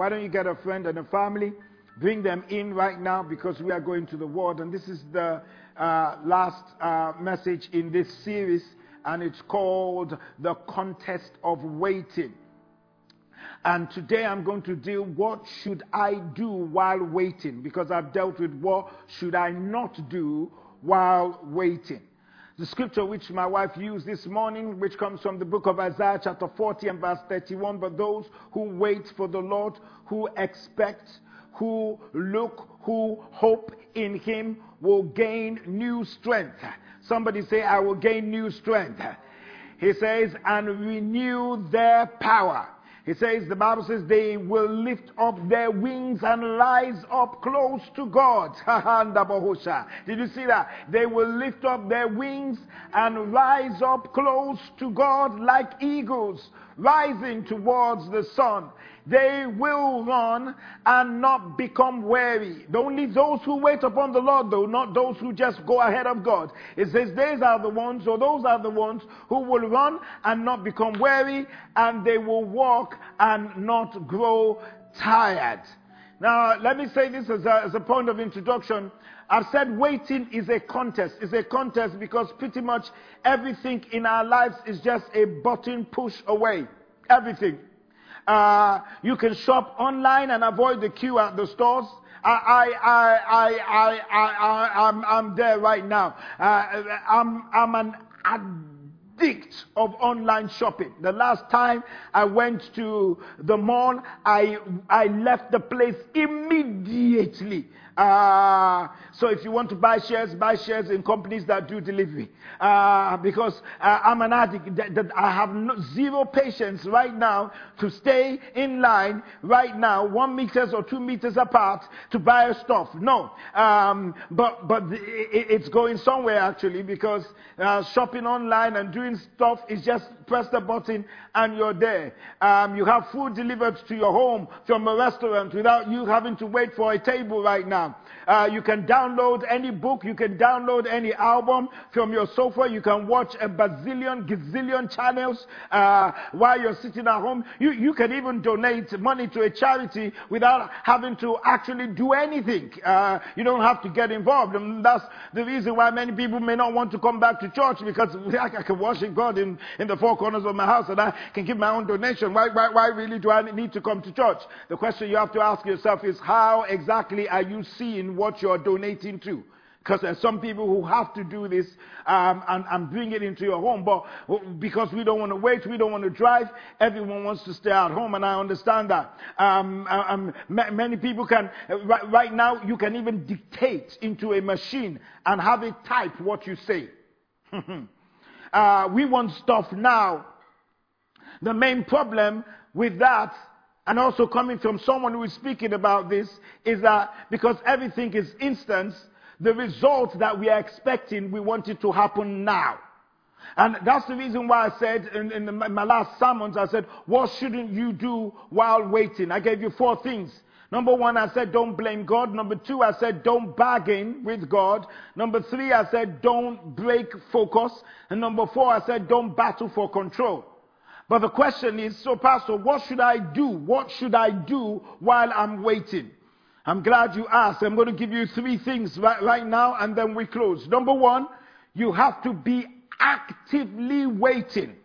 why don't you get a friend and a family? Bring them in right now because we are going to the Word. And this is the uh, last uh, message in this series, and it's called The Contest of Waiting. And today I'm going to deal what should I do while waiting because I've dealt with what should I not do while waiting. The scripture which my wife used this morning, which comes from the book of Isaiah, chapter 40 and verse 31. But those who wait for the Lord, who expect, who look, who hope in Him, will gain new strength. Somebody say, I will gain new strength. He says, and renew their power. He says, the Bible says, they will lift up their wings and rise up close to God. Did you see that? They will lift up their wings and rise up close to God like eagles rising towards the sun. They will run and not become weary. Only those who wait upon the Lord, though, not those who just go ahead of God. It says, These are the ones, or those are the ones who will run and not become weary, and they will walk and not grow tired. Now, let me say this as a, as a point of introduction. I've said waiting is a contest. It's a contest because pretty much everything in our lives is just a button push away. Everything. Uh, you can shop online and avoid the queue at the stores. I, I, I, I, I, I, I'm, I'm there right now. Uh, I'm, I'm an addict of online shopping. The last time I went to the mall, I, I left the place immediately. Uh, so if you want to buy shares, buy shares in companies that do delivery. Uh, because uh, I'm an addict. That, that I have no, zero patience right now to stay in line right now, one meters or two meters apart to buy stuff. No. Um, but but it, it's going somewhere actually because uh, shopping online and doing stuff is just press the button and you're there. Um, you have food delivered to your home from a restaurant without you having to wait for a table right now. Uh, you can download any book, you can download any album from your sofa, you can watch a bazillion, gazillion channels uh, while you're sitting at home. You, you can even donate money to a charity without having to actually do anything. Uh, you don't have to get involved. And that's the reason why many people may not want to come back to church because I can worship God in, in the four corners of my house and I can give my own donation. Why, why, why really do I need to come to church? The question you have to ask yourself is how exactly are you seeing what you're donating to? Because there's some people who have to do this um, and, and, bring it into your home. But because we don't want to wait, we don't want to drive, everyone wants to stay at home, and I understand that. Um, um, many people can, right, right now, you can even dictate into a machine and have it type what you say. uh, we want stuff now. The main problem with that and also coming from someone who is speaking about this is that because everything is instant, the result that we are expecting, we want it to happen now. And that's the reason why I said in, in, my last sermons, I said, what shouldn't you do while waiting? I gave you four things. Number one, I said, don't blame God. Number two, I said, don't bargain with God. Number three, I said, don't break focus. And number four, I said, don't battle for control. But the question is, so pastor, what should I do? What should I do while I'm waiting? I'm glad you asked. I'm going to give you three things right, right now and then we close. Number one, you have to be actively waiting.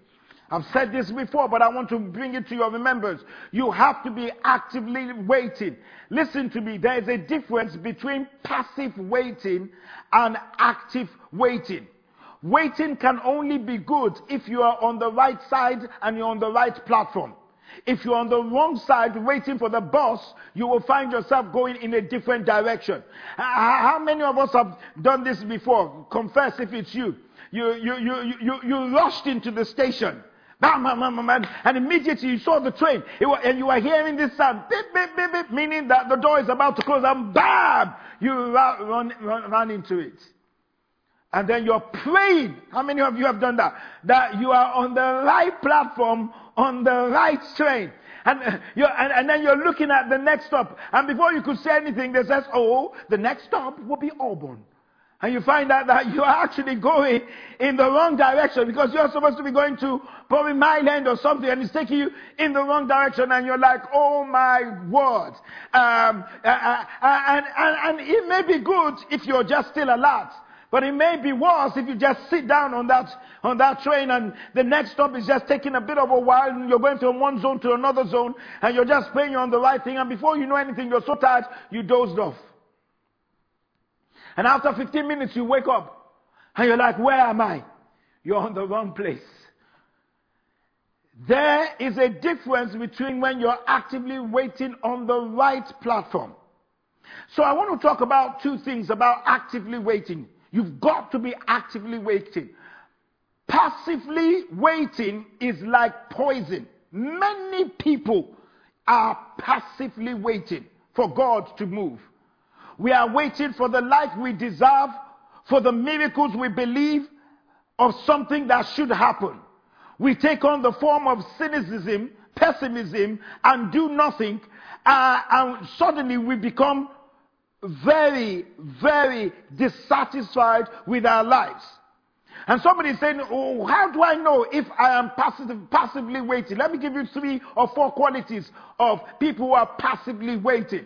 I've said this before, but I want to bring it to your remembrance. You have to be actively waiting. Listen to me. There is a difference between passive waiting and active waiting. Waiting can only be good if you are on the right side and you're on the right platform. If you're on the wrong side waiting for the bus, you will find yourself going in a different direction. How many of us have done this before? Confess if it's you. You, you, you, you, you rushed into the station Bam, bam, bam, bam. And immediately you saw the train. Was, and you were hearing this sound. Beep, beep, beep, beep, meaning that the door is about to close. And bam! You run, run, run into it. And then you're praying. How many of you have done that? That you are on the right platform, on the right train. And, uh, and, and, then you're looking at the next stop. And before you could say anything, they says, oh, the next stop will be Auburn. And you find out that you are actually going in the wrong direction because you're supposed to be going to probably Mile or something and it's taking you in the wrong direction and you're like, oh my word. Um, uh, uh, uh and, and, and it may be good if you're just still alert. But it may be worse if you just sit down on that, on that train and the next stop is just taking a bit of a while and you're going from one zone to another zone and you're just praying on the right thing and before you know anything, you're so tired, you dozed off. And after 15 minutes, you wake up and you're like, where am I? You're on the wrong place. There is a difference between when you're actively waiting on the right platform. So I want to talk about two things about actively waiting. You've got to be actively waiting. Passively waiting is like poison. Many people are passively waiting for God to move. We are waiting for the life we deserve, for the miracles we believe of something that should happen. We take on the form of cynicism, pessimism, and do nothing, uh, and suddenly we become very, very dissatisfied with our lives. And somebody is saying, oh, how do I know if I am passive, passively waiting? Let me give you three or four qualities of people who are passively waiting.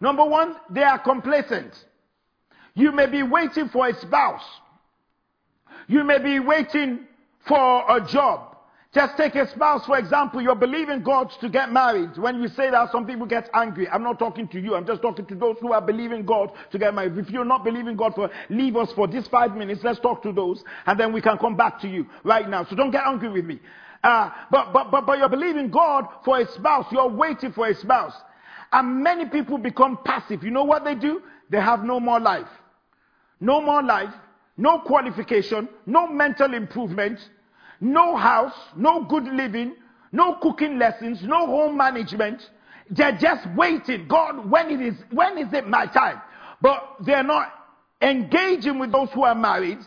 Number one, they are complacent. You may be waiting for a spouse. You may be waiting for a job. Just take a spouse, for example, you're believing God to get married. When you say that, some people get angry. I'm not talking to you. I'm just talking to those who are believing God to get married. If you're not believing God for, leave us for these five minutes. Let's talk to those and then we can come back to you right now. So don't get angry with me. Uh, but, but, but, but you're believing God for a spouse. You're waiting for a spouse. And many people become passive. You know what they do? They have no more life. No more life. No qualification. No mental improvement no house, no good living, no cooking lessons, no home management. They're just waiting. God, when it is, when is it my time? But they're not engaging with those who are married.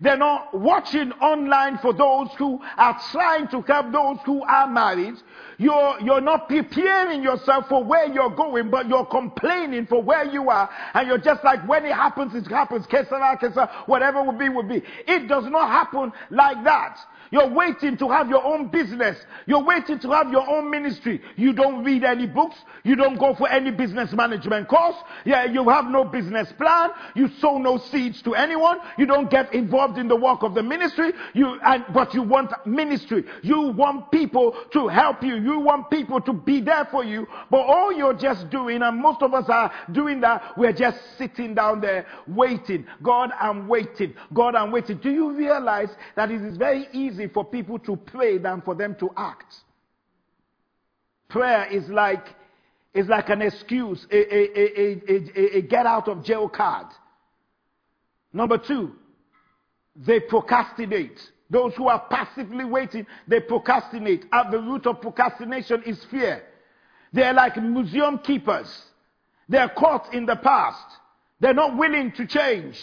They're not watching online for those who are trying to help those who are married. You're, you're not preparing yourself for where you're going, but you're complaining for where you are. And you're just like, when it happens, it happens. Kesara, kesara, whatever will be, will be. It does not happen like that. You're waiting to have your own business. You're waiting to have your own ministry. You don't read any books. You don't go for any business management course. Yeah, you have no business plan. You sow no seeds to anyone. You don't get involved in the work of the ministry. You, and, but you want ministry. You want people to help you. You want people to be there for you. But all you're just doing, and most of us are doing that, we're just sitting down there waiting. God, I'm waiting. God, I'm waiting. Do you realize that it is very easy easy for people to pray than for them to act. Prayer is like, is like an excuse, a, a, a, a get out of jail card. Number two, they procrastinate. Those who are passively waiting, they procrastinate. At the root of procrastination is fear. They're like museum keepers. They're caught in the past. They're not willing to change.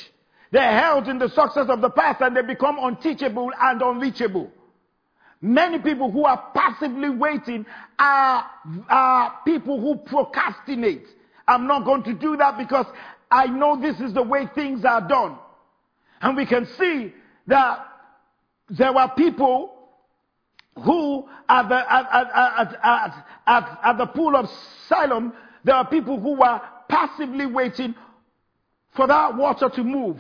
They're held in the success of the past and they become unteachable and unreachable. Many people who are passively waiting are, are people who procrastinate. I'm not going to do that because I know this is the way things are done. And we can see that there were people who at the, at, at, at, at, at the pool of Siloam, there are people who were passively waiting for that water to move.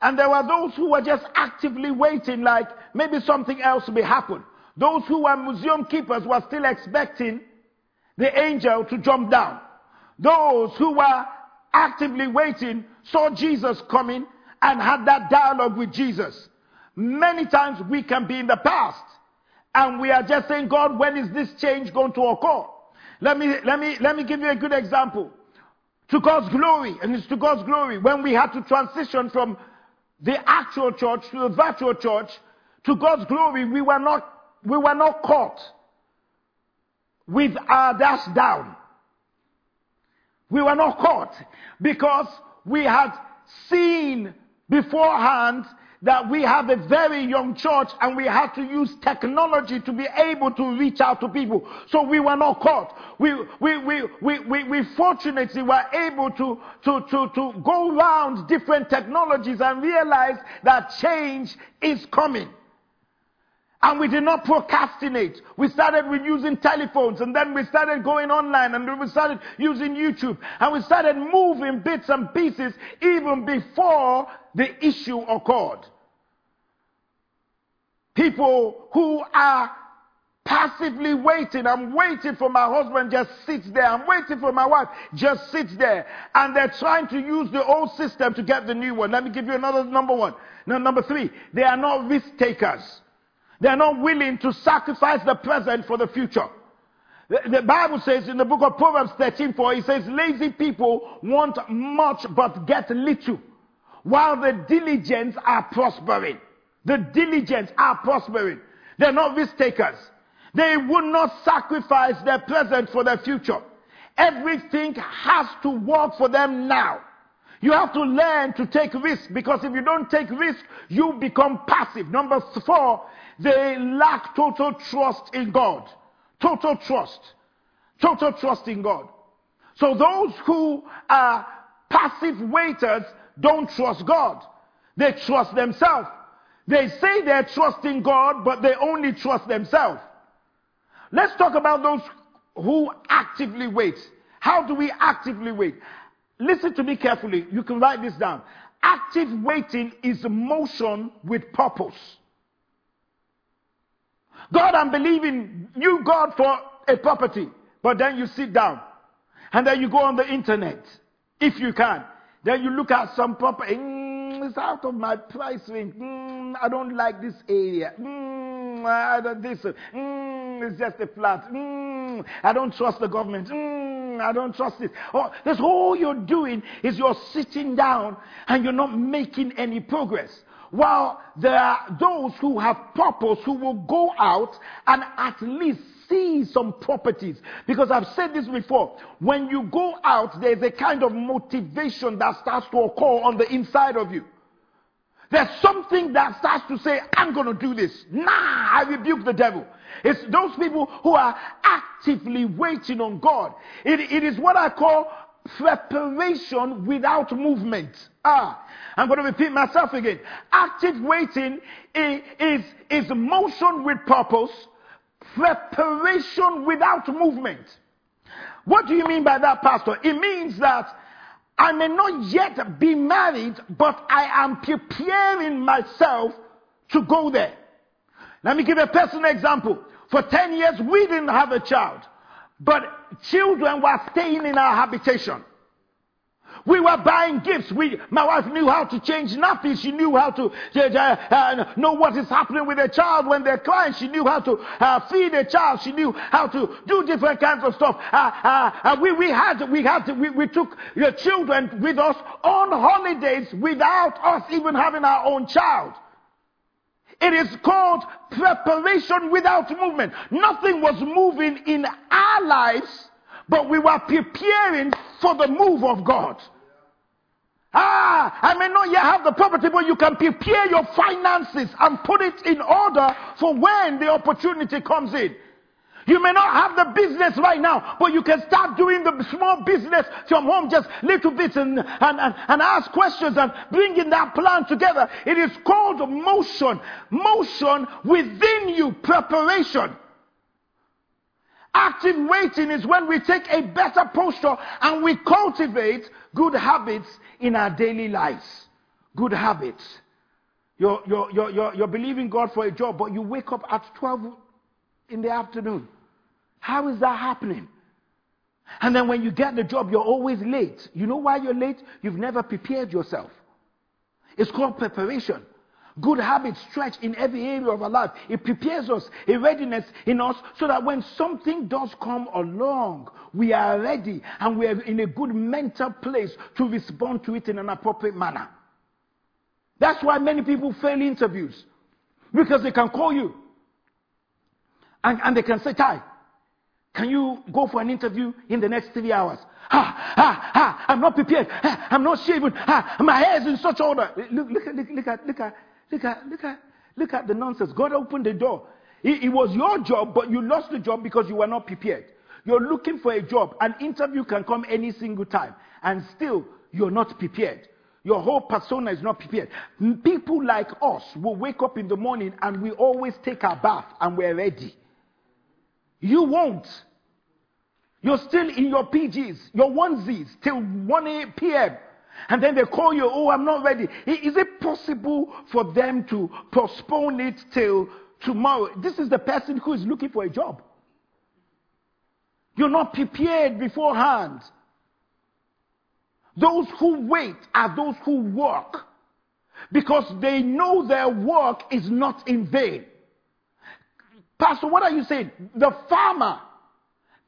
And there were those who were just actively waiting, like maybe something else may happen. Those who were museum keepers were still expecting the angel to jump down. Those who were actively waiting saw Jesus coming and had that dialogue with Jesus. Many times we can be in the past and we are just saying, God, when is this change going to occur? Let me, let me, let me give you a good example. To God's glory, and it's to God's glory, when we had to transition from the actual church to the virtual church, to God's glory, we were not we were not caught with our dash down. We were not caught because we had seen beforehand that we have a very young church and we had to use technology to be able to reach out to people. So we were not caught. We, we, we, we, we, we fortunately were able to, to, to, to go around different technologies and realize that change is coming. And we did not procrastinate. We started with using telephones and then we started going online and we started using YouTube and we started moving bits and pieces even before the issue occurred. People who are passively waiting. I'm waiting for my husband just sits there. I'm waiting for my wife just sits there. And they're trying to use the old system to get the new one. Let me give you another number one. Now, number three, they are not risk takers. They're not willing to sacrifice the present for the future. The, the Bible says in the book of Proverbs 13, 4, it says, lazy people want much but get little, while the diligent are prospering. The diligent are prospering. They're not risk takers. They would not sacrifice their present for their future. Everything has to work for them now. You have to learn to take risk because if you don't take risk, you become passive. Number four, they lack total trust in God. Total trust. Total trust in God. So those who are passive waiters don't trust God. They trust themselves. They say they're trusting God, but they only trust themselves. Let's talk about those who actively wait. How do we actively wait? Listen to me carefully. You can write this down. Active waiting is motion with purpose. God, I'm believing you, God, for a property. But then you sit down and then you go on the internet, if you can. Then you look at some property. Mm, it's out of my price range. Mm, I don't like this area. Mm, I don't, this. Mm, it's just a flat. Mm, I don't trust the government. Mm, I don't trust it. Oh, all you're doing is you're sitting down and you're not making any progress. While there are those who have purpose who will go out and at least see some properties. Because I've said this before. When you go out, there's a kind of motivation that starts to occur on the inside of you. There's something that starts to say, I'm going to do this. Nah, I rebuke the devil. It's those people who are actively waiting on God. It, it is what I call preparation without movement. Ah, I'm going to repeat myself again. Active waiting is, is, is motion with purpose, preparation without movement. What do you mean by that, Pastor? It means that I may not yet be married, but I am preparing myself to go there. Let me give a personal example. For 10 years, we didn't have a child, but children were staying in our habitation. We were buying gifts. We, my wife knew how to change nappies. She knew how to uh, uh, know what is happening with a child when they're crying. She knew how to uh, feed a child. She knew how to do different kinds of stuff. Uh, uh, uh, we, we had, we had, we, we took your children with us on holidays without us even having our own child. It is called preparation without movement. Nothing was moving in our lives, but we were preparing for the move of God. Ah, I may not yet have the property, but you can prepare your finances and put it in order for when the opportunity comes in. You may not have the business right now, but you can start doing the small business from home, just little bits and, and, and, and ask questions and bringing that plan together. It is called motion. Motion within you, preparation. Active waiting is when we take a better posture and we cultivate good habits in our daily lives. Good habits. You're, you're, you're, you're, you're believing God for a job, but you wake up at 12 in the afternoon. How is that happening? And then when you get the job, you're always late. You know why you're late? You've never prepared yourself. It's called preparation. Good habits stretch in every area of our life. It prepares us, a readiness in us, so that when something does come along, we are ready and we are in a good mental place to respond to it in an appropriate manner. That's why many people fail interviews. Because they can call you. And, and they can say, Ty, can you go for an interview in the next three hours? Ha, ha, ha, I'm not prepared. Ha, I'm not shaven. Ha, my hair is in such order. Look, look, look, look at, look at, look at, look at, look at the nonsense. God opened the door. It, it was your job, but you lost the job because you were not prepared. You're looking for a job. An interview can come any single time, and still you're not prepared. Your whole persona is not prepared. People like us will wake up in the morning and we always take our bath and we're ready. You won't. You're still in your PGs, your onesies till 1 p.m. And then they call you, oh, I'm not ready. Is it possible for them to postpone it till tomorrow? This is the person who is looking for a job. You're not prepared beforehand. Those who wait are those who work because they know their work is not in vain. Pastor, what are you saying? The farmer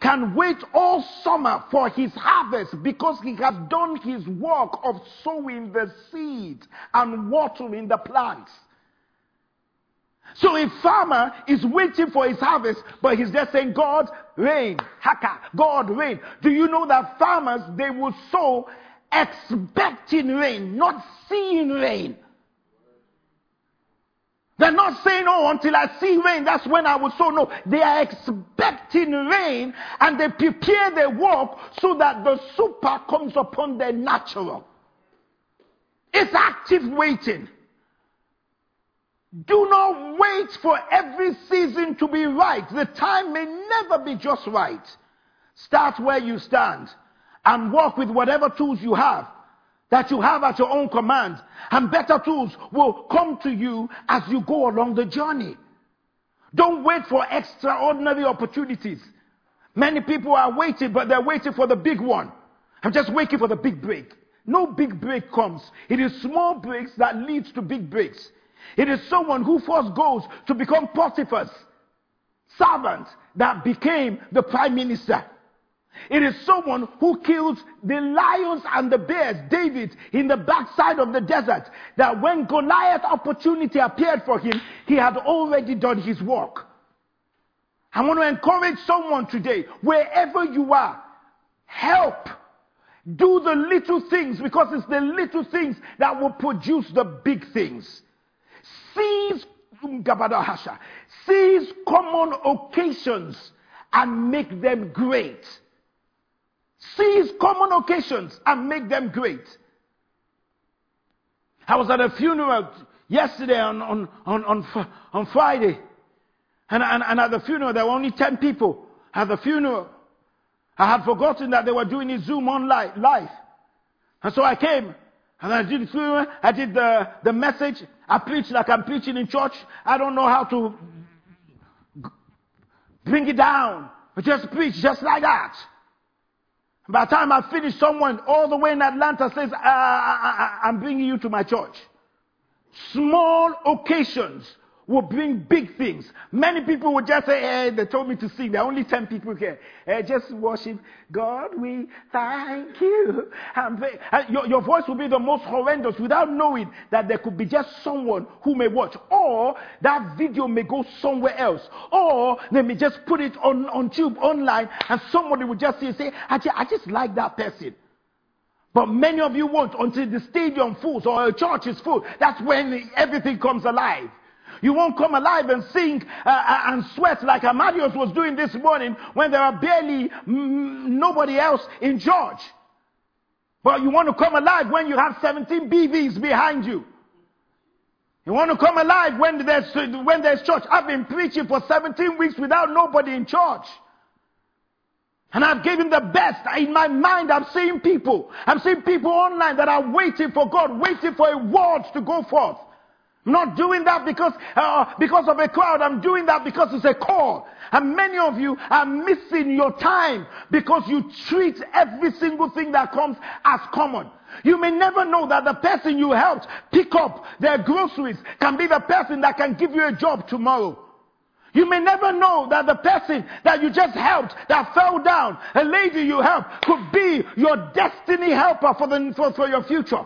can wait all summer for his harvest because he has done his work of sowing the seed and watering the plants. So a farmer is waiting for his harvest, but he's just saying, God, rain, haka, God, rain. Do you know that farmers, they will sow expecting rain, not seeing rain. They're not saying, oh, until I see rain, that's when I will sow. No, they are expecting rain and they prepare their work so that the super comes upon their natural. It's active waiting. Do not wait for every season to be right. The time may never be just right. Start where you stand and work with whatever tools you have that you have at your own command. And better tools will come to you as you go along the journey. Don't wait for extraordinary opportunities. Many people are waiting, but they're waiting for the big one. I'm just waiting for the big break. No big break comes. It is small breaks that leads to big breaks. It is someone who first goes to become Potiphar's servant that became the prime minister. It is someone who kills the lions and the bears, David, in the backside of the desert. That when Goliath opportunity appeared for him, he had already done his work. I want to encourage someone today, wherever you are, help. Do the little things because it's the little things that will produce the big things. Seize, seize common occasions and make them great. Seize common occasions and make them great. I was at a funeral yesterday on, on, on, on, on Friday. And, and, and at the funeral, there were only 10 people at the funeral. I had forgotten that they were doing it Zoom online, live. And so I came and I did the funeral. I did the, the message. I preached like I'm preaching in church. I don't know how to bring it down. But just preach just like that. By the time I finish, someone all the way in Atlanta says, ah, ah, ah, I, am bringing you to my church. Small occasions will bring big things. Many people will just say, hey, they told me to sing. There are only 10 people here. Hey, just worship. God, we thank you. And your, your voice will be the most horrendous without knowing that there could be just someone who may watch. Or that video may go somewhere else. Or they may just put it on, on tube online and somebody will just say, say I, just, I just like that person. But many of you won't until the stadium full or a church is full. That's when everything comes alive. You won't come alive and sing uh, uh, and sweat like Amadios was doing this morning when there are barely mm, nobody else in church. But you want to come alive when you have 17 BVs behind you. You want to come alive when there's, when there's church. I've been preaching for 17 weeks without nobody in church. And I've given the best. In my mind, I'm seeing people. I'm seeing people online that are waiting for God, waiting for a word to go forth. I'm not doing that because, uh, because of a crowd. I'm doing that because it's a call. And many of you are missing your time because you treat every single thing that comes as common. You may never know that the person you helped pick up their groceries can be the person that can give you a job tomorrow. You may never know that the person that you just helped that fell down, a lady you helped, could be your destiny helper for, the, for, for your future.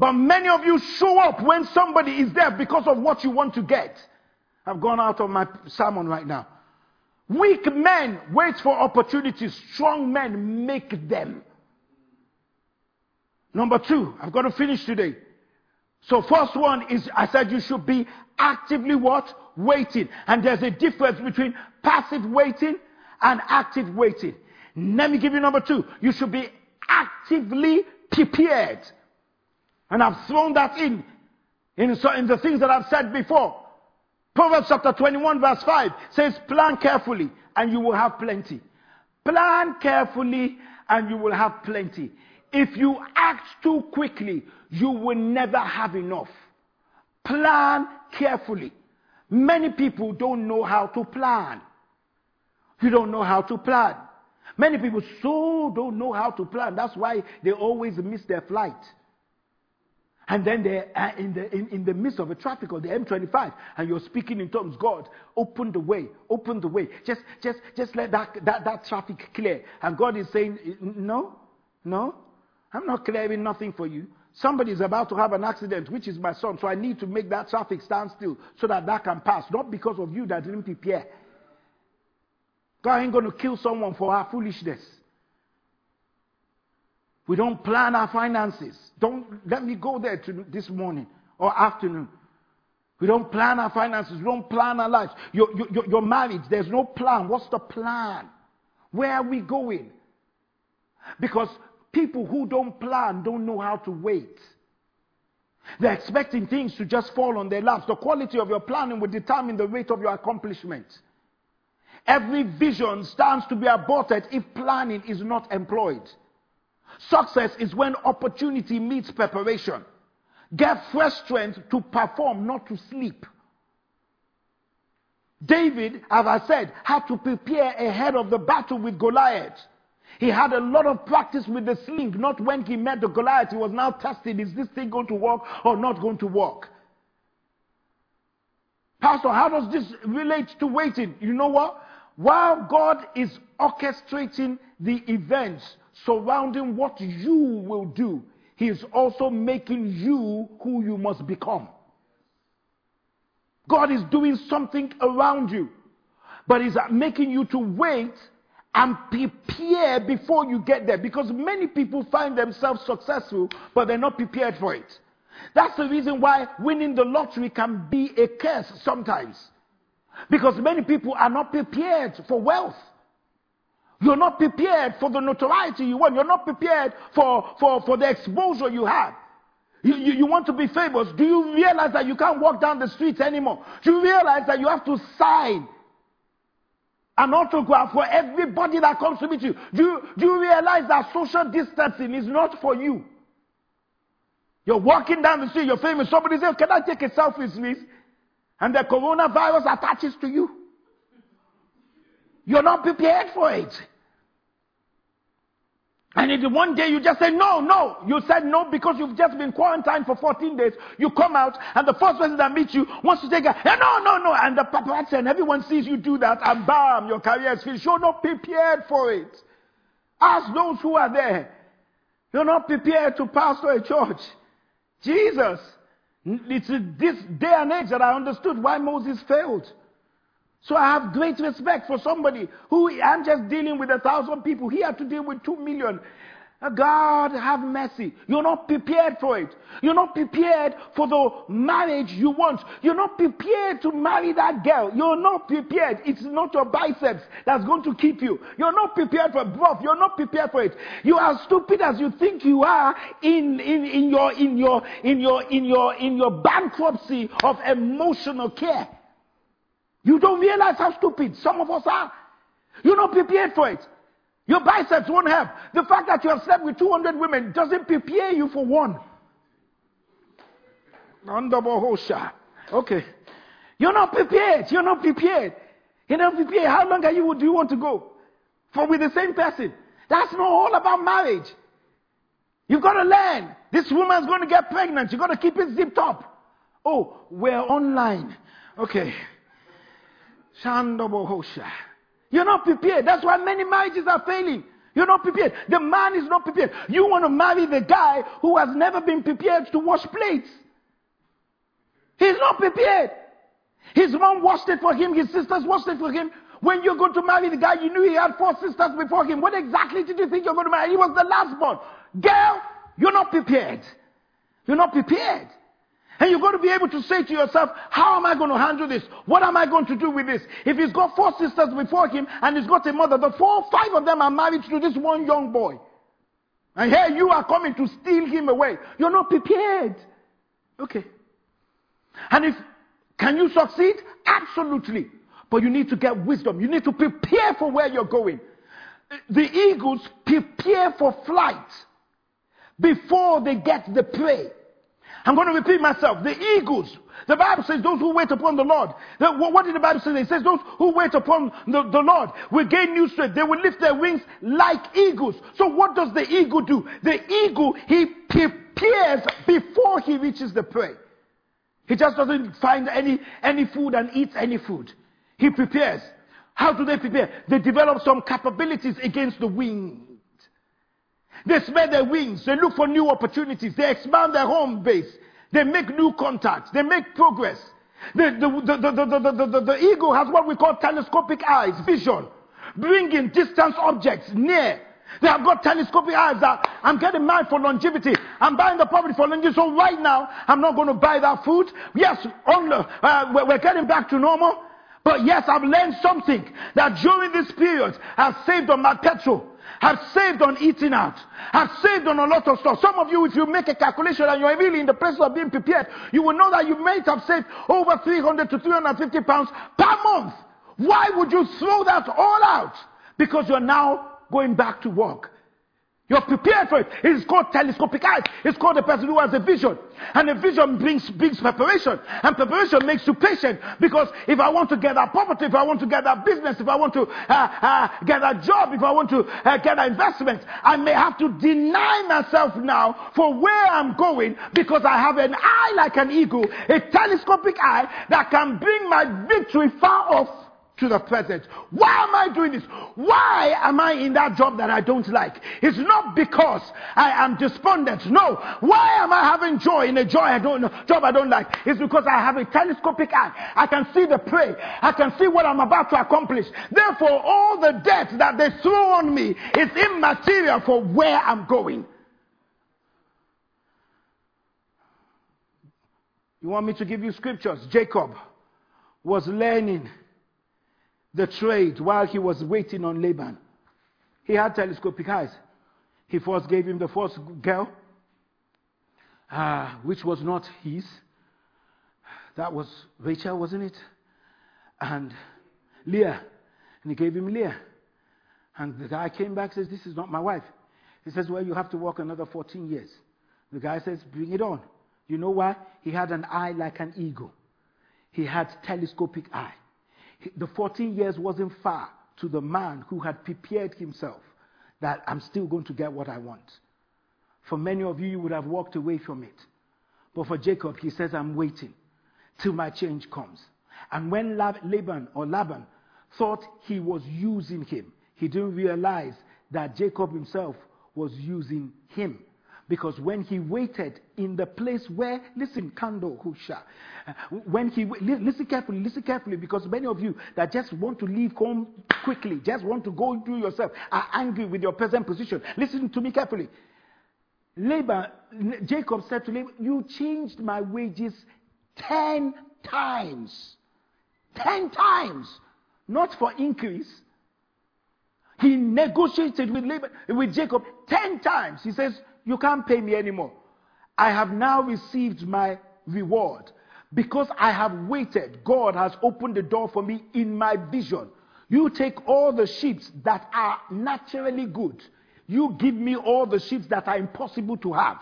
But many of you show up when somebody is there because of what you want to get. I've gone out of my sermon right now. Weak men wait for opportunities. Strong men make them. Number two, I've got to finish today. So first one is, I said you should be actively what? Waiting. And there's a difference between passive waiting and active waiting. Let me give you number two. You should be actively prepared. And I've thrown that in, in, in the things that I've said before. Proverbs chapter 21 verse 5 says, plan carefully and you will have plenty. Plan carefully and you will have plenty. If you act too quickly, you will never have enough. Plan carefully. Many people don't know how to plan. You don't know how to plan. Many people so don't know how to plan. That's why they always miss their flight. And then they're uh, in, the, in, in the midst of a traffic of the M25 and you're speaking in tongues. God, open the way, open the way. Just, just, just let that, that, that traffic clear. And God is saying, no, no, I'm not clearing nothing for you. Somebody is about to have an accident, which is my son. So I need to make that traffic stand still so that that can pass. Not because of you that didn't prepare. God ain't going to kill someone for our foolishness. We don't plan our finances. Don't let me go there to this morning or afternoon. We don't plan our finances. We don't plan our lives. You're, you're, you're. There's no plan. What's the plan? Where are we going? Because people who don't plan don't know how to wait. They're expecting things to just fall on their laps. The quality of your planning will determine the rate of your accomplishment. Every vision stands to be aborted if planning is not employed. Success is when opportunity meets preparation. Get fresh strength to perform, not to sleep. David, as I said, had to prepare ahead of the battle with Goliath. He had a lot of practice with the sling, not when he met the Goliath. He was now tested is this thing going to work or not going to work? Pastor, how does this relate to waiting? You know what? While God is orchestrating the events surrounding what you will do, He is also making you who you must become. God is doing something around you, but He's making you to wait and prepare before you get there because many people find themselves successful, but they're not prepared for it. That's the reason why winning the lottery can be a curse sometimes. Because many people are not prepared for wealth. You're not prepared for the notoriety you want. You're not prepared for, for, for the exposure you have. You, you, you, want to be famous. Do you realize that you can't walk down the streets anymore? Do you realize that you have to sign an autograph for everybody that comes to meet you? Do you, do you realize that social distancing is not for you? You're walking down the street, you're famous. Somebody says, Can I take a selfie, please? And the coronavirus attaches to you. You're not prepared for it. And if one day you just say, no, no, you said no because you've just been quarantined for 14 days. You come out and the first person that meets you wants to take a, hey, no, no, no. And the paparazzi and everyone sees you do that and bam, your career is finished. You're not prepared for it. Ask those who are there. You're not prepared to pastor a church. Jesus. It's this day and age that I understood why Moses failed. So I have great respect for somebody who I'm just dealing with a thousand people. He had to deal with two million. Uh, God have mercy. You're not prepared for it. You're not prepared for the marriage you want. You're not prepared to marry that girl. You're not prepared. It's not your biceps that's going to keep you. You're not prepared for bluff. You're not prepared for it. You are stupid as you think you are in, in, in your in your in your in your in your bankruptcy of emotional care. You don't realize how stupid some of us are. You're not prepared for it. Your biceps won't help. The fact that you have slept with 200 women doesn't prepare you for one. Okay. You're not prepared. You're not prepared. You're not prepared. How long are you, do you want to go? For with the same person. That's not all about marriage. You've got to learn. This woman's going to get pregnant. You've got to keep it zipped up. Oh, we're online. Okay. You're not prepared. That's why many marriages are failing. You're not prepared. The man is not prepared. You want to marry the guy who has never been prepared to wash plates. He's not prepared. His mom washed it for him. His sisters washed it for him. When you're going to marry the guy, you knew he had four sisters before him. What exactly did you think you're going to marry? He was the last born. Girl, you're not prepared. You're not prepared. And you've got to be able to say to yourself, how am I going to handle this? What am I going to do with this? If he's got four sisters before him and he's got a mother, the four, five of them are married to this one young boy. And here you are coming to steal him away. You're not prepared. Okay. And if, can you succeed? Absolutely. But you need to get wisdom. You need to prepare for where you're going. The eagles prepare for flight before they get the prey. I'm going to repeat myself. The eagles, the Bible says those who wait upon the Lord. The, what did the Bible say? It says those who wait upon the, the Lord will gain new strength. They will lift their wings like eagles. So what does the eagle do? The eagle, he prepares before he reaches the prey. He just doesn't find any, any food and eats any food. He prepares. How do they prepare? They develop some capabilities against the wind. They spread their wings. They look for new opportunities. They expand their home base. They make new contacts. They make progress. The, the, the, the, eagle has what we call telescopic eyes, vision, bringing distant objects near. They have got telescopic eyes that I'm getting married for longevity. I'm buying the property for longevity. So right now, I'm not going to buy that food. Yes, on, uh, we're getting back to normal. But yes, I've learned something that during this period, I've saved on my petrol have saved on eating out, have saved on a lot of stuff. Some of you, if you make a calculation and you're really in the process of being prepared, you will know that you might have saved over 300 to 350 pounds per month. Why would you throw that all out? Because you're now going back to work. You're prepared for it. It's called telescopic eyes. It's called a person who has a vision. And a vision brings, brings preparation. And preparation makes you patient. Because if I want to get that property, if I want to get that business, if I want to uh, uh, get a job, if I want to uh, get an investment, I may have to deny myself now for where I'm going because I have an eye like an eagle, a telescopic eye that can bring my victory far off to the present. Why am I doing this? Why am I in that job that I don't like? It's not because I am despondent. No. Why am I having joy in a joy I don't job I don't like? It's because I have a telescopic eye. I can see the prey. I can see what I'm about to accomplish. Therefore, all the debt that they throw on me is immaterial for where I'm going. You want me to give you scriptures? Jacob was learning the trade while he was waiting on Laban. He had telescopic eyes. He first gave him the first girl, uh, which was not his. That was Rachel, wasn't it? And Leah. And he gave him Leah. And the guy came back says, This is not my wife. He says, Well, you have to work another 14 years. The guy says, Bring it on. You know why? He had an eye like an eagle. He had telescopic eye the 14 years wasn't far to the man who had prepared himself that I'm still going to get what I want. For many of you, you would have walked away from it. But for Jacob, he says, I'm waiting till my change comes. And when Laban or Laban thought he was using him, he didn't realize that Jacob himself was using him. Because when he waited in the place where, listen, Kando Husha, when he, listen carefully, listen carefully, because many of you that just want to leave home quickly, just want to go do yourself, are angry with your present position. Listen to me carefully. Laban, Jacob said to Laban, You changed my wages ten times. Ten times. Not for increase. He negotiated with Laban, with Jacob ten times. He says, you can't pay me anymore. I have now received my reward. Because I have waited, God has opened the door for me in my vision. You take all the sheep that are naturally good. You give me all the sheep that are impossible to have.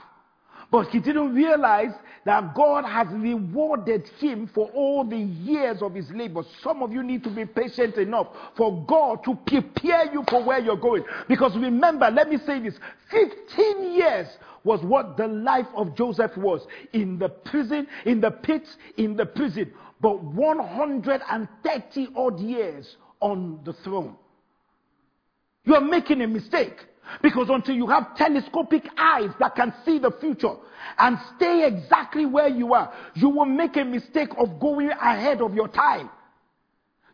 But he didn't realize that God has rewarded him for all the years of his labor. Some of you need to be patient enough for God to prepare you for where you're going. Because remember, let me say this 15 years was what the life of Joseph was in the prison, in the pits, in the prison. But 130 odd years on the throne. You are making a mistake. Because until you have telescopic eyes that can see the future and stay exactly where you are, you will make a mistake of going ahead of your time.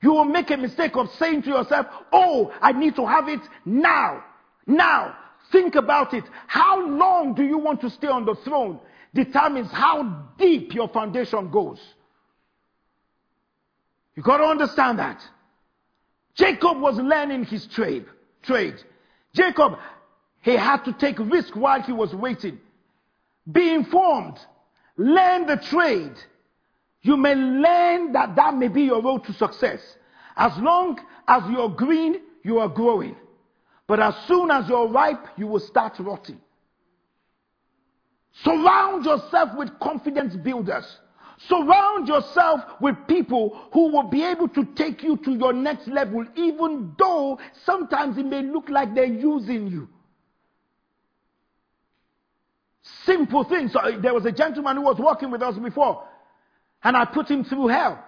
You will make a mistake of saying to yourself, Oh, I need to have it now. Now. Think about it. How long do you want to stay on the throne determines how deep your foundation goes. You got to understand that. Jacob was learning his trade. Trade. Jacob, he had to take risk while he was waiting. Be informed. Learn the trade. You may learn that that may be your road to success. As long as you're green, you are growing. But as soon as you're ripe, you will start rotting. Surround yourself with confidence builders. Surround yourself with people who will be able to take you to your next level, even though sometimes it may look like they're using you. Simple things. So uh, there was a gentleman who was working with us before, and I put him through hell.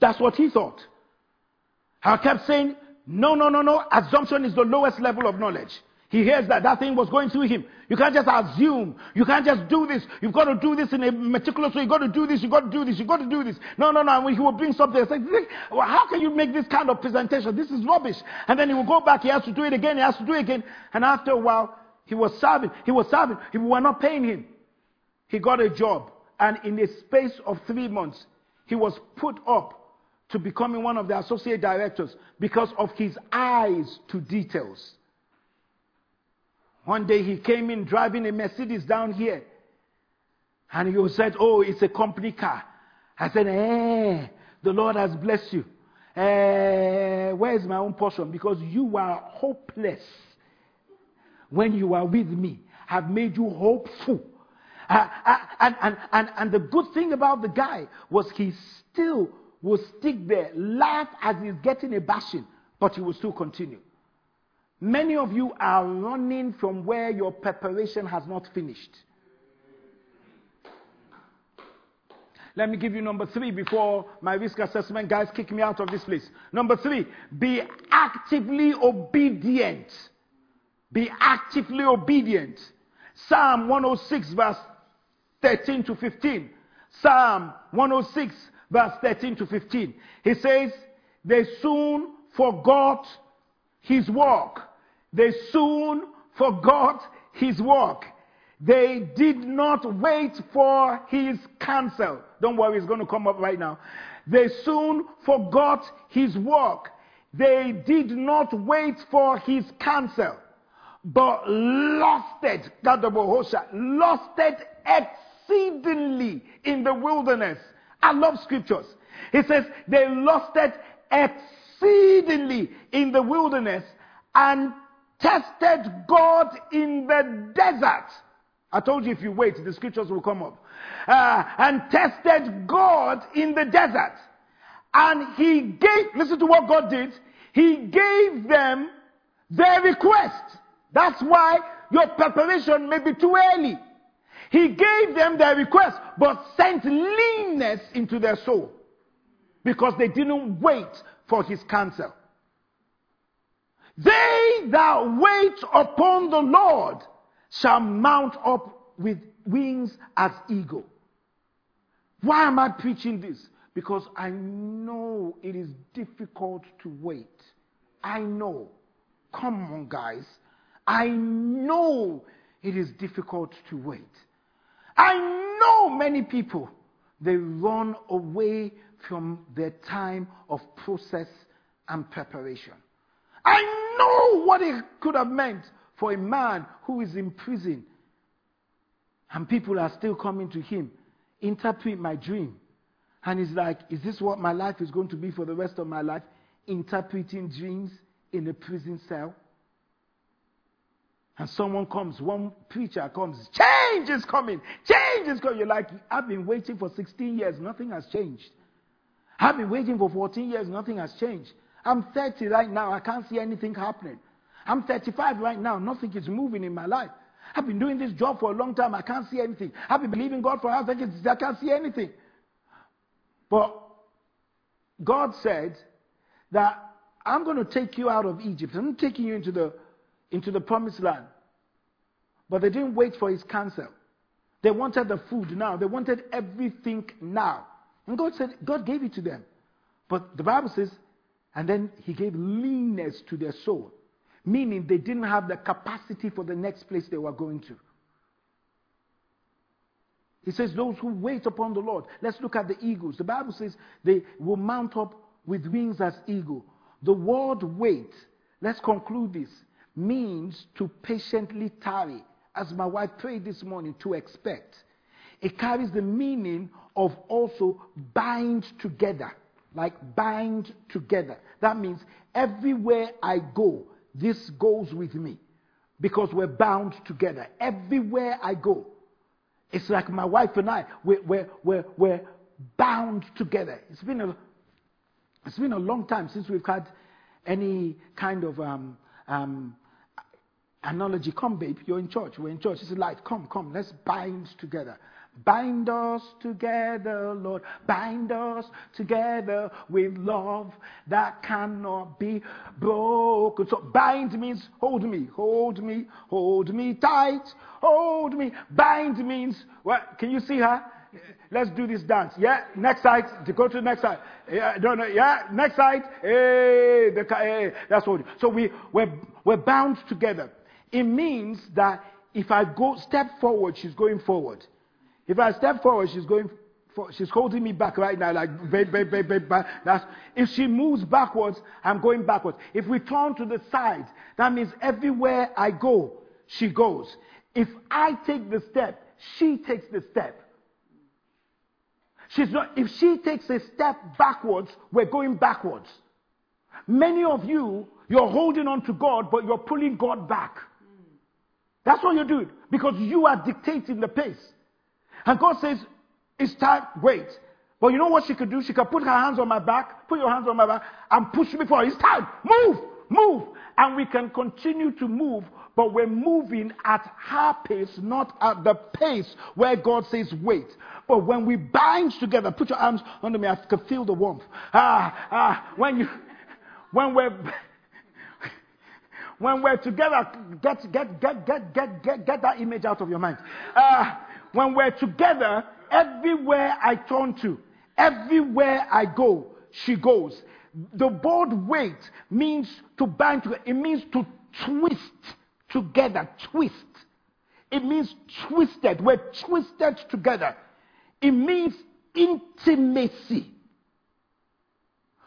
That's what he thought. I kept saying, no, no, no, no. Assumption is the lowest level of knowledge. He hears that that thing was going through him. You can't just assume. You can't just do this. You've got to do this in a meticulous way. You've got to do this. You've got to do this. You've got to do this. No, no, no. When he will bring something, say, well, how can you make this kind of presentation? This is rubbish. And then he will go back. He has to do it again. He has to do it again. And after a while, he was serving. He was serving. We were not paying him. He got a job. And in the space of three months, he was put up to becoming one of the associate directors because of his eyes to details. One day he came in driving a Mercedes down here. And he said, Oh, it's a company car. I said, Eh, the Lord has blessed you. Eh, where's my own portion? Because you are hopeless when you are with me. I've made you hopeful. Uh, uh, and, and, and, and the good thing about the guy was he still will stick there, laugh as he's getting a bashing, but he will still continue. Many of you are running from where your preparation has not finished. Let me give you number three before my risk assessment guys kick me out of this place. Number three, be actively obedient. Be actively obedient. Psalm 106, verse 13 to 15. Psalm 106, verse 13 to 15. He says, They soon forgot his work they soon forgot his work. They did not wait for his counsel. Don't worry, it's going to come up right now. They soon forgot his work. They did not wait for his counsel, but lusted, lusted exceedingly in the wilderness. I love scriptures. He says they lusted exceedingly in the wilderness and tested God in the desert. I told you if you wait, the scriptures will come up. Uh, and tested God in the desert. And he gave, listen to what God did. He gave them their request. That's why your preparation may be too early. He gave them their request, but sent leanness into their soul because they didn't wait for his counsel. They that wait upon the Lord shall mount up with wings as eagle. Why am I preaching this? Because I know it is difficult to wait. I know. Come on, guys. I know it is difficult to wait. I know many people, they run away from their time of process and preparation. I know what it could have meant for a man who is in prison and people are still coming to him. Interpret my dream. And he's like, Is this what my life is going to be for the rest of my life? Interpreting dreams in a prison cell? And someone comes, one preacher comes, change is coming, change is coming. You're like, I've been waiting for 16 years, nothing has changed. I've been waiting for 14 years, nothing has changed. I'm 30 right now. I can't see anything happening. I'm 35 right now. Nothing is moving in my life. I've been doing this job for a long time. I can't see anything. I've been believing God for half decades. I can't see anything. But God said that I'm going to take you out of Egypt. I'm taking you into the into the promised land. But they didn't wait for his counsel. They wanted the food now. They wanted everything now. And God said, God gave it to them. But the Bible says, and then he gave leanness to their soul, meaning they didn't have the capacity for the next place they were going to. He says, Those who wait upon the Lord. Let's look at the eagles. The Bible says they will mount up with wings as eagle. The word wait, let's conclude this, means to patiently tarry. As my wife prayed this morning, to expect. It carries the meaning of also bind together. Like bind together. That means everywhere I go, this goes with me. Because we're bound together. Everywhere I go. It's like my wife and I, we're, we're, we're, we're bound together. It's been, a, it's been a long time since we've had any kind of um, um, analogy. Come, babe, you're in church. We're in church. It's light. Come, come, let's bind together. Bind us together, Lord. Bind us together with love that cannot be broken. So bind means hold me, hold me, hold me tight, hold me. Bind means what? Can you see her? Let's do this dance. Yeah, next side. Go to the next side. Yeah, don't know. Yeah, next side. Hey, the, hey, that's what. So we we're, we're bound together. It means that if I go step forward, she's going forward. If I step forward, she's going for, she's holding me back right now, like babe, babe, babe, babe, babe. That's, if she moves backwards, I'm going backwards. If we turn to the side, that means everywhere I go, she goes. If I take the step, she takes the step. She's not, if she takes a step backwards, we're going backwards. Many of you, you're holding on to God, but you're pulling God back. That's what you're doing because you are dictating the pace. And God says, It's time, wait. But you know what she could do? She could put her hands on my back, put your hands on my back, and push me forward. It's time. Move, move. And we can continue to move, but we're moving at her pace, not at the pace where God says, wait. But when we bind together, put your arms under me, I can feel the warmth. Ah, ah, when you, when we're, when we're together, get, get, get, get, get, get, get that image out of your mind. Ah, when we're together, everywhere I turn to, everywhere I go, she goes. The word wait means to bind together. It means to twist together. Twist. It means twisted. We're twisted together. It means intimacy.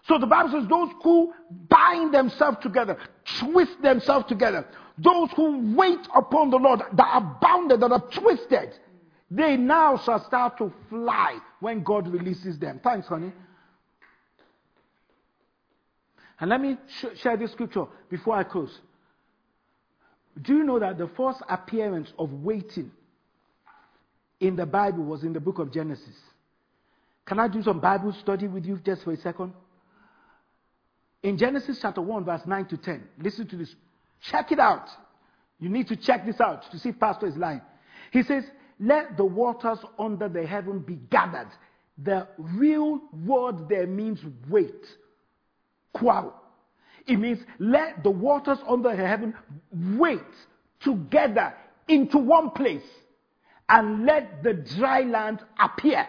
So the Bible says those who bind themselves together, twist themselves together, those who wait upon the Lord, that are bounded, that are twisted, they now shall start to fly when God releases them. Thanks, honey. And let me sh- share this scripture before I close. Do you know that the first appearance of waiting in the Bible was in the book of Genesis? Can I do some Bible study with you just for a second? In Genesis chapter 1, verse 9 to 10, listen to this. Check it out. You need to check this out to see if Pastor is lying. He says, let the waters under the heaven be gathered. The real word there means wait. Qual. It means let the waters under heaven wait together into one place and let the dry land appear.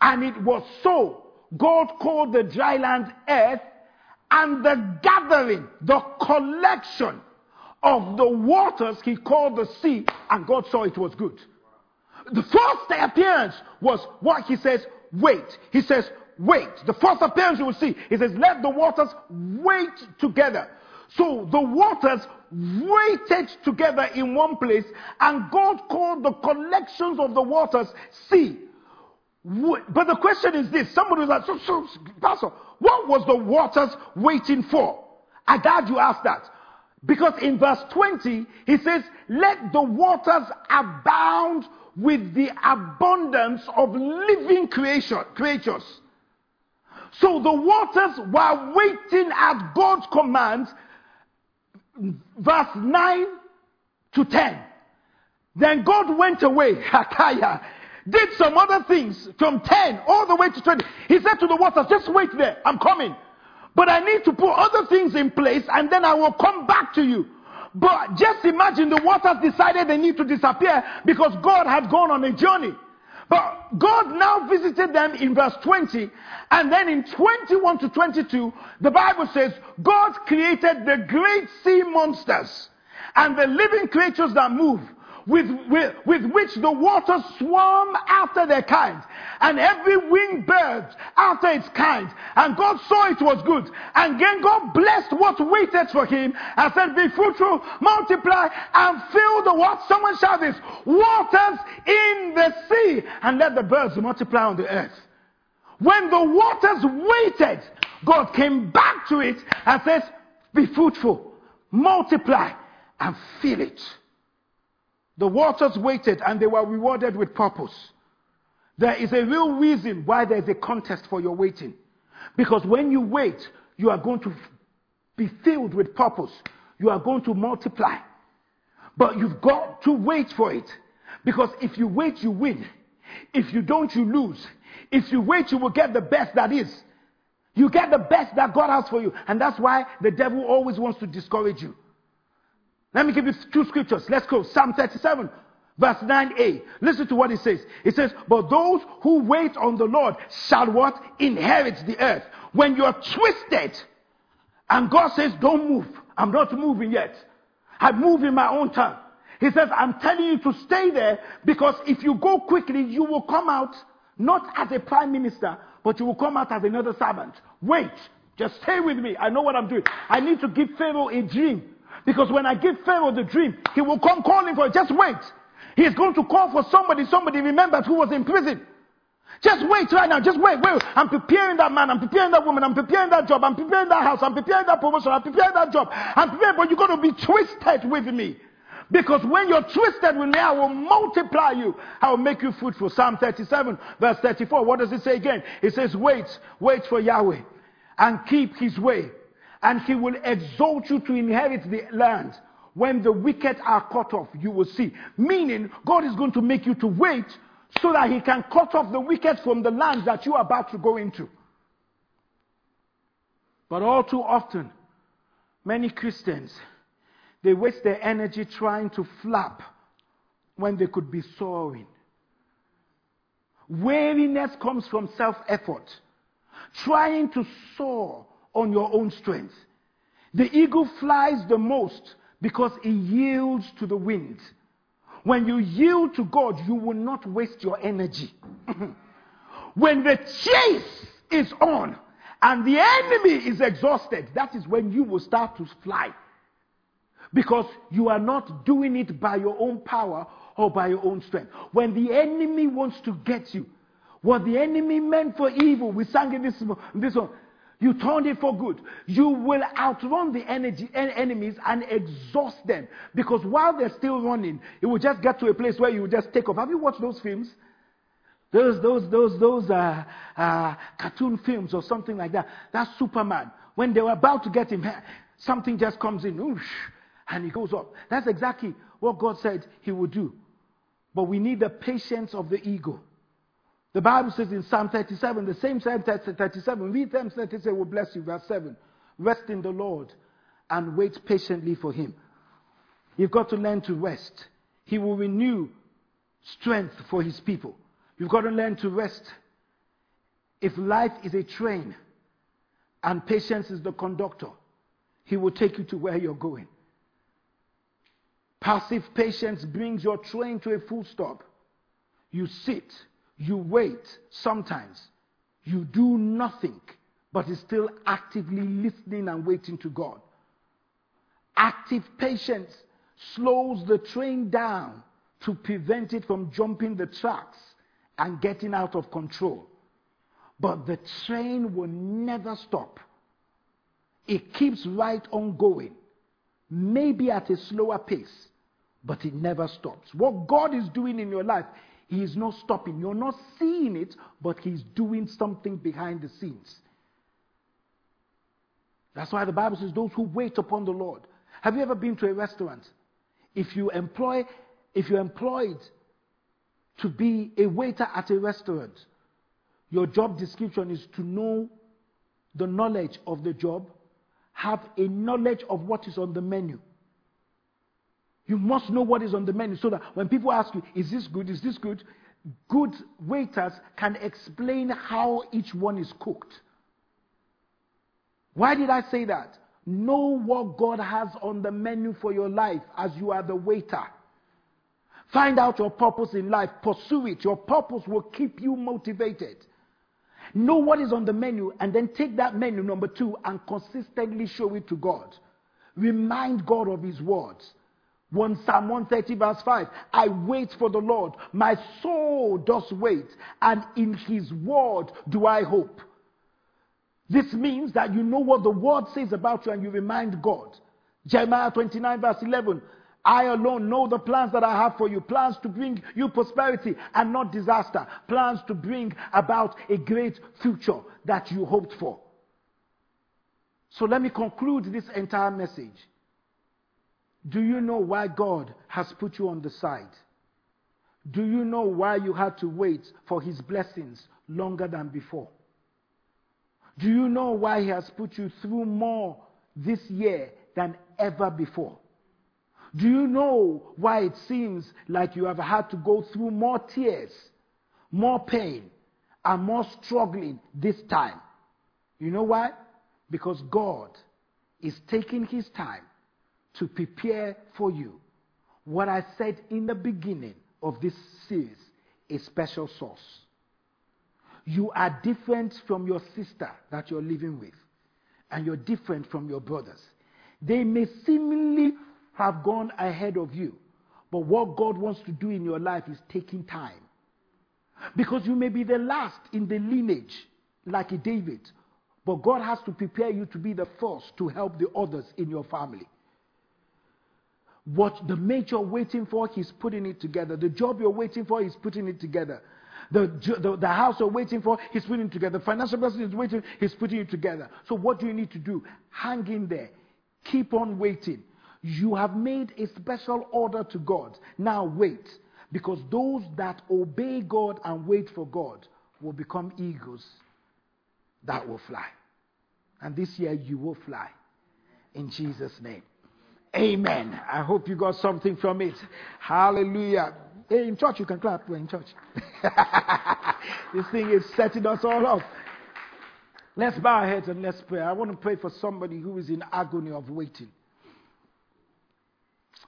And it was so. God called the dry land earth and the gathering, the collection of the waters he called the sea and God saw it was good. The first appearance was what he says, wait. He says, wait. The first appearance you will see, he says, let the waters wait together. So the waters waited together in one place, and God called the collections of the waters sea. But the question is this somebody was like, so, so, Pastor, what was the waters waiting for? I glad you asked that. Because in verse 20, he says, Let the waters abound with the abundance of living creation, creatures. So the waters were waiting at God's command, verse 9 to 10. Then God went away, Hakaya, did some other things from 10 all the way to 20. He said to the waters, just wait there, I'm coming. But I need to put other things in place and then I will come back to you. But just imagine the waters decided they need to disappear because God had gone on a journey. But God now visited them in verse 20. And then in 21 to 22, the Bible says God created the great sea monsters and the living creatures that move with, with, with which the waters swarm after their kind, and every winged bird after its kind. And God saw it was good. And then God blessed what waited for him and said, Be fruitful, multiply, and fill the what? Someone shout this waters in the sea, and let the birds multiply on the earth. When the waters waited, God came back to it and says, Be fruitful, multiply, and fill it. The waters waited and they were rewarded with purpose. There is a real reason why there's a contest for your waiting. Because when you wait, you are going to be filled with purpose. You are going to multiply. But you've got to wait for it. Because if you wait, you win. If you don't, you lose. If you wait, you will get the best that is. You get the best that God has for you. And that's why the devil always wants to discourage you. Let me give you two scriptures. Let's go. Psalm 37, verse 9a. Listen to what it says. It says, But those who wait on the Lord shall what? Inherit the earth. When you're twisted, and God says, Don't move. I'm not moving yet. I move in my own time. He says, I'm telling you to stay there because if you go quickly, you will come out not as a prime minister, but you will come out as another servant. Wait. Just stay with me. I know what I'm doing. I need to give Pharaoh a dream. Because when I give Pharaoh the dream, he will come calling for it. Just wait. He is going to call for somebody, somebody remembers who was in prison. Just wait right now. Just wait, wait. I'm preparing that man. I'm preparing that woman. I'm preparing that job. I'm preparing that house. I'm preparing that promotion. I'm preparing that job. I'm preparing, but you're going to be twisted with me. Because when you're twisted with me, I will multiply you. I will make you fruitful. Psalm 37, verse 34. What does it say again? It says, wait, wait for Yahweh and keep his way and he will exalt you to inherit the land. When the wicked are cut off, you will see. Meaning, God is going to make you to wait so that he can cut off the wicked from the land that you are about to go into. But all too often, many Christians, they waste their energy trying to flap when they could be soaring. Weariness comes from self effort. Trying to soar on your own strength. The eagle flies the most because it yields to the wind. When you yield to God, you will not waste your energy. when the chase is on and the enemy is exhausted, that is when you will start to fly. Because you are not doing it by your own power or by your own strength. When the enemy wants to get you, what the enemy meant for evil, we sang in this, this one, you turned it for good. You will outrun the energy, enemies and exhaust them. Because while they're still running, it will just get to a place where you will just take off. Have you watched those films? Those, those, those, those uh, uh, cartoon films or something like that. That's Superman. When they were about to get him, something just comes in, whoosh, and he goes up. That's exactly what God said he would do. But we need the patience of the ego. The Bible says in Psalm 37, the same Psalm 37, read Psalm 37, will bless you, verse 7. Rest in the Lord and wait patiently for Him. You've got to learn to rest. He will renew strength for His people. You've got to learn to rest. If life is a train and patience is the conductor, He will take you to where you're going. Passive patience brings your train to a full stop. You sit you wait sometimes. You do nothing, but is still actively listening and waiting to God. Active patience slows the train down to prevent it from jumping the tracks and getting out of control. But the train will never stop. It keeps right on going, maybe at a slower pace, but it never stops. What God is doing in your life he is not stopping. You're not seeing it, but He's doing something behind the scenes. That's why the Bible says, those who wait upon the Lord. Have you ever been to a restaurant? If you employ, if you're employed to be a waiter at a restaurant, your job description is to know the knowledge of the job, have a knowledge of what is on the menu. You must know what is on the menu so that when people ask you, is this good? Is this good? Good waiters can explain how each one is cooked. Why did I say that? Know what God has on the menu for your life as you are the waiter. Find out your purpose in life. Pursue it. Your purpose will keep you motivated. Know what is on the menu and then take that menu, number two, and consistently show it to God. Remind God of His words. 1 Psalm 130 verse 5. I wait for the Lord. My soul does wait, and in His word do I hope. This means that you know what the word says about you and you remind God. Jeremiah 29 verse 11. I alone know the plans that I have for you. Plans to bring you prosperity and not disaster. Plans to bring about a great future that you hoped for. So let me conclude this entire message. Do you know why God has put you on the side? Do you know why you had to wait for his blessings longer than before? Do you know why he has put you through more this year than ever before? Do you know why it seems like you have had to go through more tears, more pain, and more struggling this time? You know why? Because God is taking his time to prepare for you what I said in the beginning of this series a special source. You are different from your sister that you're living with, and you're different from your brothers. They may seemingly have gone ahead of you, but what God wants to do in your life is taking time. Because you may be the last in the lineage, like David, but God has to prepare you to be the first to help the others in your family. What the mate you're waiting for, he's putting it together. The job you're waiting for, he's putting it together. The, the, the house you're waiting for, he's putting it together. The financial person is waiting, he's putting it together. So what do you need to do? Hang in there. Keep on waiting. You have made a special order to God. Now wait. Because those that obey God and wait for God will become eagles that will fly. And this year you will fly. In Jesus' name. Amen. I hope you got something from it. Hallelujah. Hey, in church, you can clap. We're in church. this thing is setting us all up. Let's bow our heads and let's pray. I want to pray for somebody who is in agony of waiting.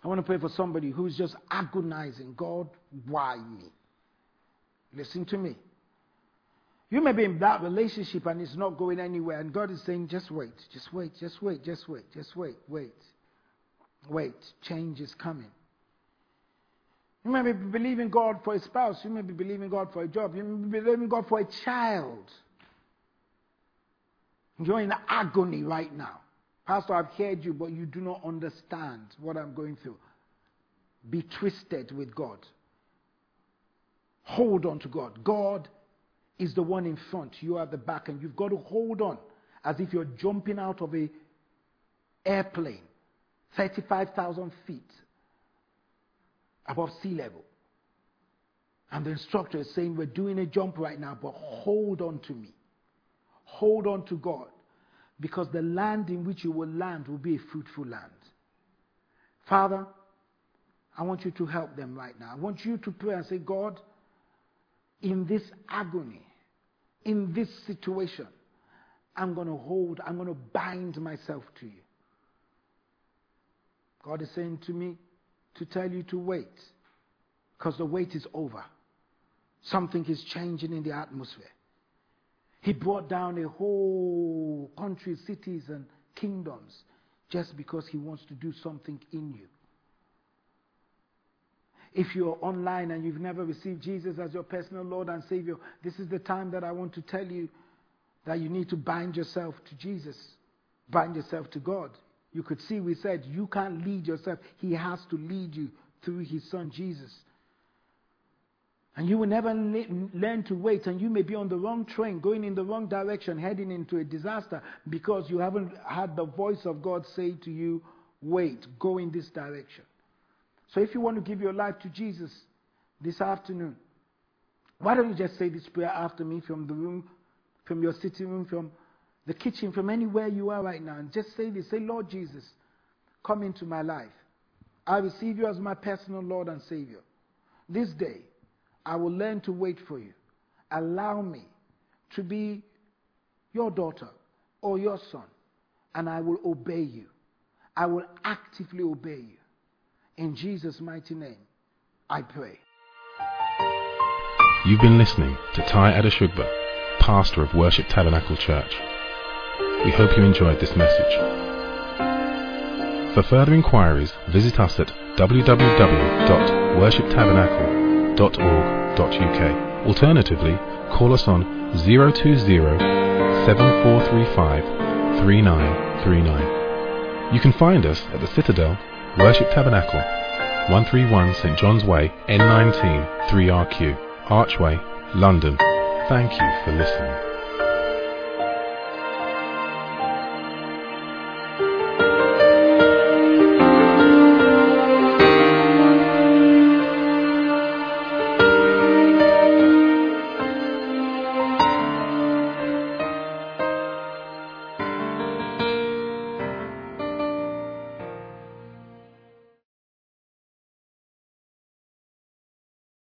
I want to pray for somebody who's just agonizing. God, why me? Listen to me. You may be in that relationship and it's not going anywhere, and God is saying, just wait, just wait, just wait, just wait, just wait, wait. Wait, change is coming. You may be believing God for a spouse. You may be believing God for a job. You may be believing God for a child. You're in agony right now. Pastor, I've heard you, but you do not understand what I'm going through. Be twisted with God. Hold on to God. God is the one in front. You are at the back, and you've got to hold on as if you're jumping out of a airplane. 35,000 feet above sea level. And the instructor is saying, We're doing a jump right now, but hold on to me. Hold on to God. Because the land in which you will land will be a fruitful land. Father, I want you to help them right now. I want you to pray and say, God, in this agony, in this situation, I'm going to hold, I'm going to bind myself to you. God is saying to me to tell you to wait because the wait is over. Something is changing in the atmosphere. He brought down a whole country, cities, and kingdoms just because he wants to do something in you. If you're online and you've never received Jesus as your personal Lord and Savior, this is the time that I want to tell you that you need to bind yourself to Jesus, bind yourself to God. You could see we said you can't lead yourself. He has to lead you through his son Jesus. And you will never learn to wait, and you may be on the wrong train, going in the wrong direction, heading into a disaster because you haven't had the voice of God say to you, Wait, go in this direction. So if you want to give your life to Jesus this afternoon, why don't you just say this prayer after me from the room, from your sitting room, from the kitchen, from anywhere you are right now, and just say this say, Lord Jesus, come into my life. I receive you as my personal Lord and Savior. This day, I will learn to wait for you. Allow me to be your daughter or your son, and I will obey you. I will actively obey you. In Jesus' mighty name, I pray. You've been listening to Ty Adeshugba, pastor of Worship Tabernacle Church. We hope you enjoyed this message. For further inquiries, visit us at www.worshiptabernacle.org.uk. Alternatively, call us on 020 7435 3939. You can find us at the Citadel, Worship Tabernacle, 131 St John's Way, N19 3RQ, Archway, London. Thank you for listening.